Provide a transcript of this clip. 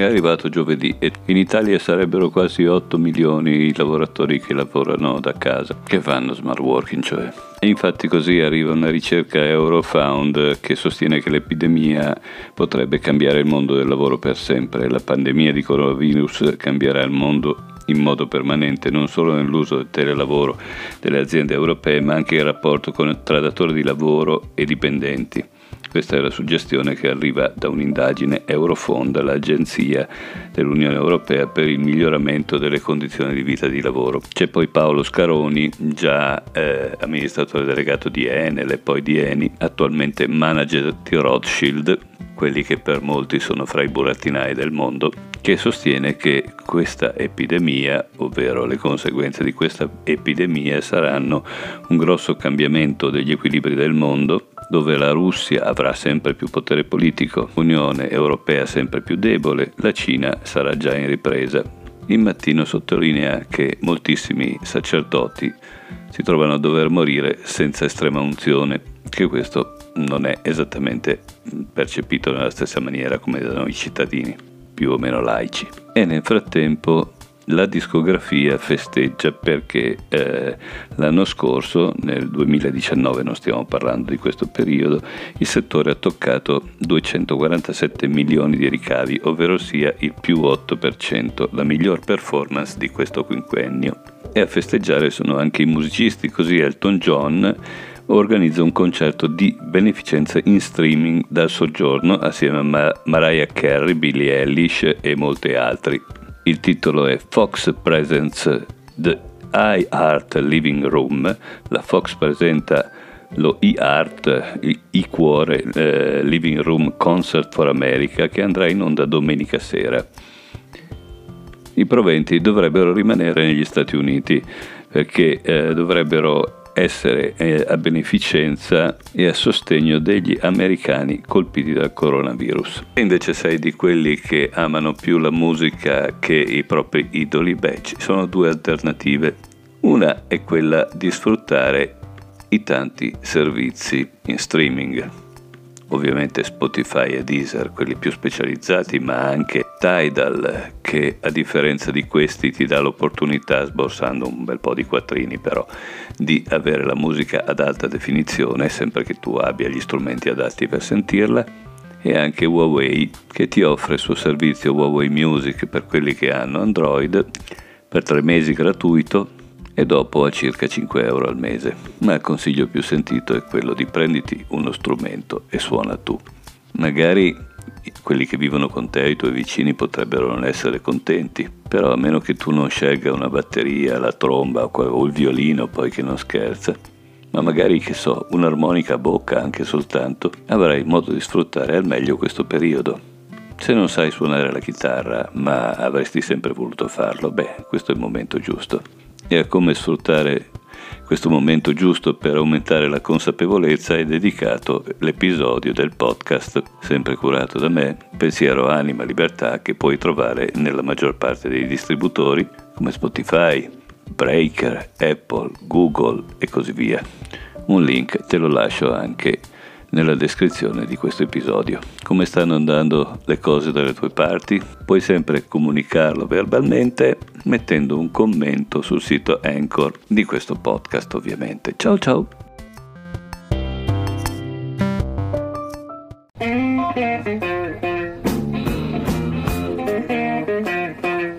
È arrivato giovedì e in Italia sarebbero quasi 8 milioni i lavoratori che lavorano da casa, che fanno smart working cioè. E infatti così arriva una ricerca Eurofound che sostiene che l'epidemia potrebbe cambiare il mondo del lavoro per sempre. La pandemia di coronavirus cambierà il mondo in modo permanente non solo nell'uso del telelavoro delle aziende europee ma anche il rapporto con, tra datori di lavoro e dipendenti. Questa è la suggestione che arriva da un'indagine Eurofonda, l'agenzia dell'Unione Europea per il miglioramento delle condizioni di vita di lavoro. C'è poi Paolo Scaroni, già eh, amministratore delegato di Enel e poi di Eni, attualmente manager di Rothschild, quelli che per molti sono fra i burattinai del mondo, che sostiene che questa epidemia, ovvero le conseguenze di questa epidemia, saranno un grosso cambiamento degli equilibri del mondo dove la Russia avrà sempre più potere politico, l'Unione Europea sempre più debole, la Cina sarà già in ripresa. Il mattino sottolinea che moltissimi sacerdoti si trovano a dover morire senza estrema unzione, che questo non è esattamente percepito nella stessa maniera come da noi cittadini, più o meno laici. E nel frattempo la discografia festeggia perché eh, l'anno scorso, nel 2019, non stiamo parlando di questo periodo, il settore ha toccato 247 milioni di ricavi, ovvero sia il più 8%, la miglior performance di questo quinquennio. E a festeggiare sono anche i musicisti, così Elton John organizza un concerto di beneficenza in streaming dal soggiorno assieme a Mar- Mariah Carey, Billie Eilish e molti altri. Il titolo è Fox Presents The iArt Living Room. La Fox presenta lo iArt, i-cuore eh, Living Room Concert for America che andrà in onda domenica sera. I proventi dovrebbero rimanere negli Stati Uniti perché eh, dovrebbero essere eh, a beneficenza e a sostegno degli americani colpiti dal coronavirus. Se invece sei di quelli che amano più la musica che i propri idoli, beh, ci sono due alternative. Una è quella di sfruttare i tanti servizi in streaming ovviamente Spotify e Deezer, quelli più specializzati, ma anche Tidal, che a differenza di questi ti dà l'opportunità, sborsando un bel po' di quattrini però, di avere la musica ad alta definizione, sempre che tu abbia gli strumenti adatti per sentirla e anche Huawei che ti offre il suo servizio Huawei Music per quelli che hanno Android per tre mesi gratuito e dopo a circa 5 euro al mese. Ma il consiglio più sentito è quello di prenditi uno strumento e suona tu. Magari quelli che vivono con te, i tuoi vicini, potrebbero non essere contenti, però a meno che tu non scelga una batteria, la tromba o il violino, poi che non scherza, ma magari, che so, un'armonica a bocca anche soltanto, avrai modo di sfruttare al meglio questo periodo. Se non sai suonare la chitarra, ma avresti sempre voluto farlo, beh, questo è il momento giusto e a come sfruttare questo momento giusto per aumentare la consapevolezza è dedicato l'episodio del podcast, sempre curato da me, Pensiero Anima Libertà, che puoi trovare nella maggior parte dei distributori come Spotify, Breaker, Apple, Google e così via. Un link te lo lascio anche nella descrizione di questo episodio. Come stanno andando le cose dalle tue parti? Puoi sempre comunicarlo verbalmente mettendo un commento sul sito Anchor di questo podcast ovviamente. Ciao ciao! Thank.